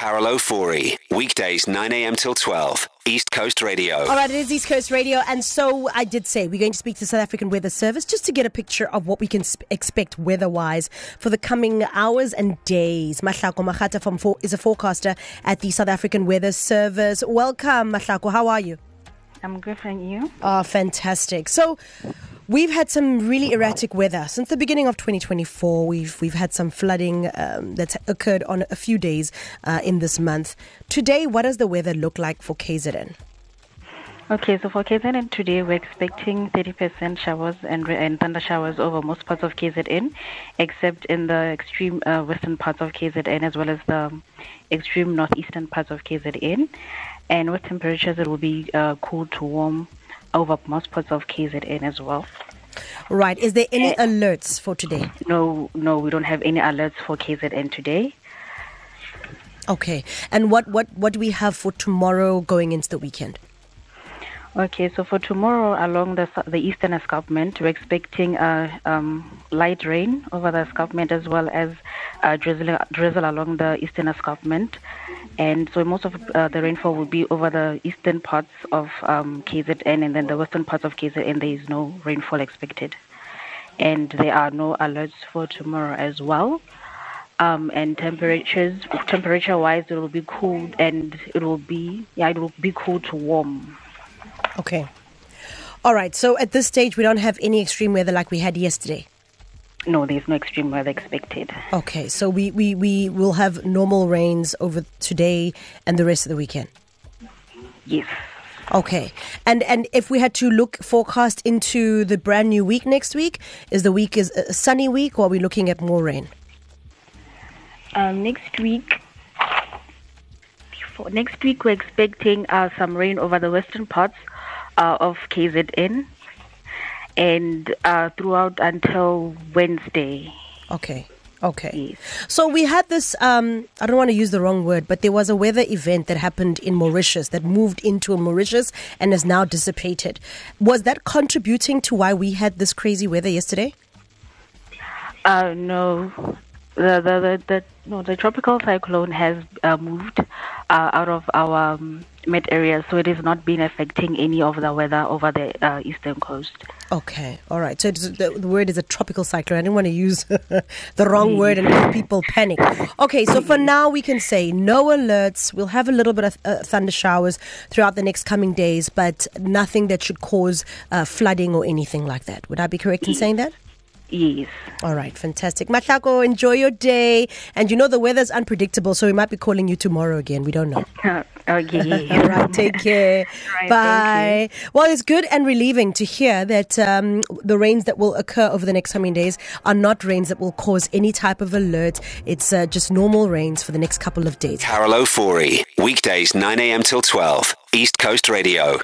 Carol Ofori, weekdays 9 a.m. till 12, East Coast Radio. All right, it is East Coast Radio, and so I did say we're going to speak to South African Weather Service just to get a picture of what we can sp- expect weather-wise for the coming hours and days. Mahlako Makgata from for- is a forecaster at the South African Weather Service. Welcome, Mahlako. How are you? I'm good, thank you. Oh, fantastic. So, we've had some really erratic weather since the beginning of 2024. We've we've had some flooding um, that's occurred on a few days uh, in this month. Today, what does the weather look like for KZN? Okay, so for KZN today, we're expecting 30% showers and, and thunder showers over most parts of KZN, except in the extreme uh, western parts of KZN as well as the extreme northeastern parts of KZN. And with temperatures, it will be uh, cool to warm over most parts of KZN as well. Right. Is there any eh. alerts for today? No, no, we don't have any alerts for KZN today. Okay. And what, what, what do we have for tomorrow going into the weekend? Okay, so for tomorrow along the the eastern escarpment, we're expecting uh, um, light rain over the escarpment as well as uh, drizzle, drizzle along the eastern escarpment. And so most of uh, the rainfall will be over the eastern parts of um, KZN and then the western parts of KZN, there is no rainfall expected. And there are no alerts for tomorrow as well. Um, and temperatures, temperature-wise, it will be cool and it will be, yeah, it will be cool to warm. Okay. All right. So at this stage, we don't have any extreme weather like we had yesterday. No, there's no extreme weather expected. Okay. So we, we, we will have normal rains over today and the rest of the weekend. Yes. Okay. And and if we had to look forecast into the brand new week next week, is the week is a sunny week or are we looking at more rain? Um, next week, next week we're expecting uh, some rain over the western parts uh, of KZN, and uh, throughout until Wednesday. Okay. Okay. Yes. So we had this, um, I don't want to use the wrong word, but there was a weather event that happened in Mauritius that moved into Mauritius and has now dissipated. Was that contributing to why we had this crazy weather yesterday? Uh, no, the, the the the no the tropical cyclone has uh, moved uh, out of our um, met area, so it has not been affecting any of the weather over the uh, eastern coast. Okay, all right. So the, the word is a tropical cyclone. I didn't want to use the wrong word and make people panic. Okay, so for now we can say no alerts. We'll have a little bit of uh, thunder showers throughout the next coming days, but nothing that should cause uh, flooding or anything like that. Would I be correct in saying that? Yes. All right, fantastic. Mahlako, enjoy your day. And you know the weather's unpredictable, so we might be calling you tomorrow again. We don't know. okay. All right, take care. Right, Bye. Well, it's good and relieving to hear that um, the rains that will occur over the next coming days are not rains that will cause any type of alert. It's uh, just normal rains for the next couple of days. Carol Ofori, weekdays 9 a.m. till 12, East Coast Radio.